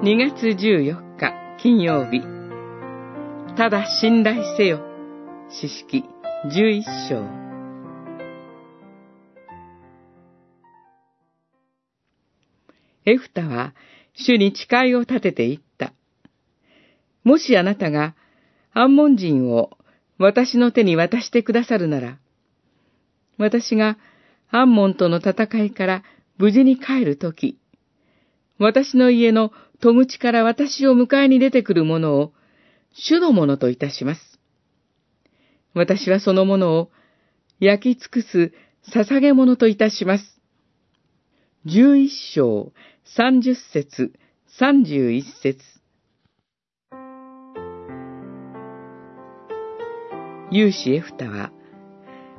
2月14日金曜日。ただ信頼せよ。詩式11章。エフタは主に誓いを立てていった。もしあなたがアンモン人を私の手に渡してくださるなら、私がアンモンとの戦いから無事に帰るとき、私の家の戸口から私を迎えに出てくる者を、主のものといたします。私はそのものを焼き尽くす捧げ物といたします。十一章、三十節、三十一節。勇士エフタは、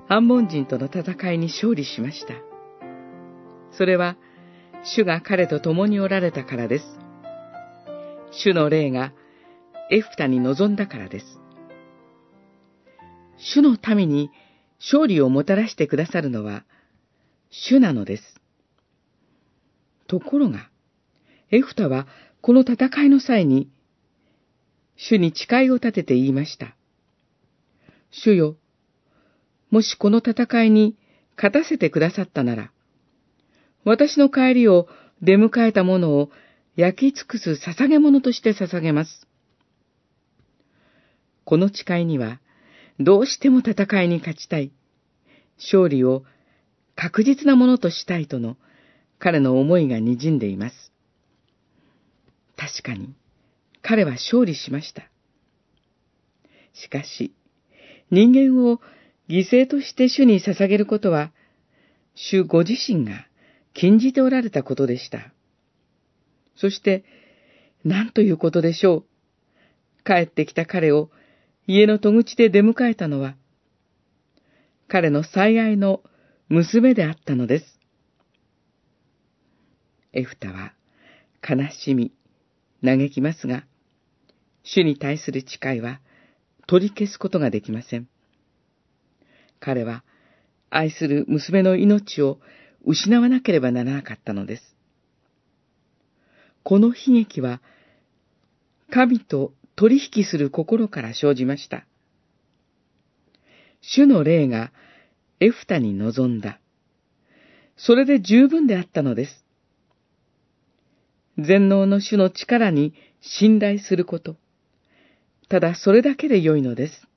アンモン人との戦いに勝利しました。それは、主が彼と共におられたからです。主の霊がエフタに臨んだからです。主の民に勝利をもたらしてくださるのは、主なのです。ところが、エフタはこの戦いの際に、主に誓いを立てて言いました。主よ、もしこの戦いに勝たせてくださったなら、私の帰りを出迎えたものを焼き尽くす捧げ物として捧げます。この誓いには、どうしても戦いに勝ちたい、勝利を確実なものとしたいとの彼の思いが滲んでいます。確かに、彼は勝利しました。しかし、人間を犠牲として主に捧げることは、主ご自身が禁じておられたことでした。そして、何ということでしょう。帰ってきた彼を家の戸口で出迎えたのは、彼の最愛の娘であったのです。エフタは悲しみ、嘆きますが、主に対する誓いは取り消すことができません。彼は愛する娘の命を失わなければならなかったのです。この悲劇は、神と取引する心から生じました。主の霊がエフタに臨んだ。それで十分であったのです。全能の主の力に信頼すること。ただそれだけで良いのです。